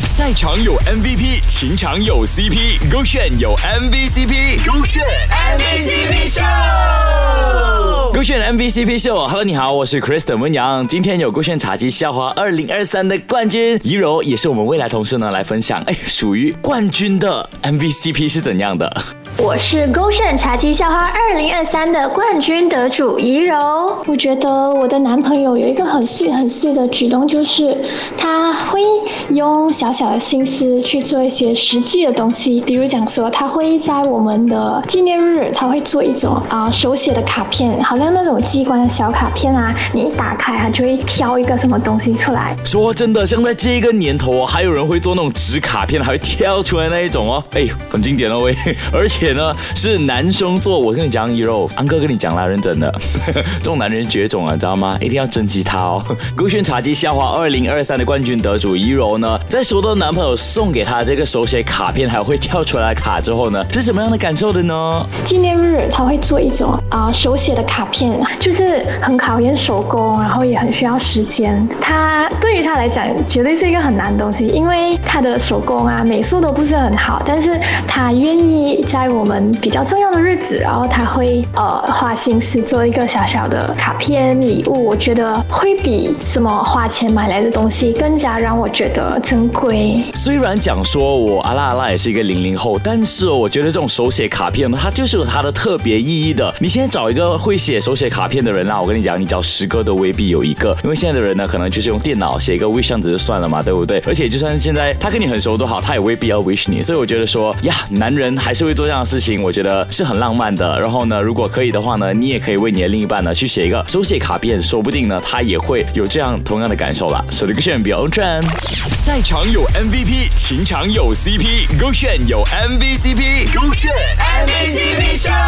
赛场有 MVP，情场有 CP，勾选有 MVCp，勾选 MVCp 秀。勾选 MVCp 秀，Hello，你好，我是 Kristen 温阳。今天有勾选茶几校花二零二三的冠军怡柔，也是我们未来同事呢，来分享，哎，属于冠军的 MVCp 是怎样的？我是勾选茶几校花二零二三的冠军得主怡柔。我觉得我的男朋友有一个很碎很碎的举动，就是他会用小小的心思去做一些实际的东西。比如讲说，他会在我们的纪念日，他会做一种啊手写的卡片，好像那种机关的小卡片啊。你一打开，它就会挑一个什么东西出来。说真的，像在这个年头哦，还有人会做那种纸卡片，还会挑出来那一种哦。哎，很经典哦喂，而且。呢是男生做，我跟你讲，一肉安哥跟你讲啦，认真的，这种男人绝种啊，知道吗？一定要珍惜他哦。勾选茶几笑话二零二三的冠军得主一柔呢，在收到男朋友送给她这个手写卡片，还会跳出来卡之后呢，是什么样的感受的呢？纪念日他会做一种啊手写的卡片，就是很考验手工，然后也很需要时间。他对于来讲，绝对是一个很难的东西，因为他的手工啊美术都不是很好，但是他愿意在我。们比较重要的日子，然后他会呃花心思做一个小小的卡片礼物，我觉得会比什么花钱买来的东西更加让我觉得珍贵。虽然讲说我阿拉阿拉也是一个零零后，但是我觉得这种手写卡片呢，它就是有它的特别意义的。你现在找一个会写手写卡片的人啦，我跟你讲，你找十个都未必有一个，因为现在的人呢，可能就是用电脑写一个 wish 样子就算了嘛，对不对？而且就算现在他跟你很熟都好，他也未必要 wish 你。所以我觉得说呀，男人还是会做这样的事。情我觉得是很浪漫的。然后呢，如果可以的话呢，你也可以为你的另一半呢去写一个手写卡片，说不定呢他也会有这样同样的感受啦。手里个选标准，赛场有 MVP，情场有 CP，勾选有 MVCp，勾选 MVP。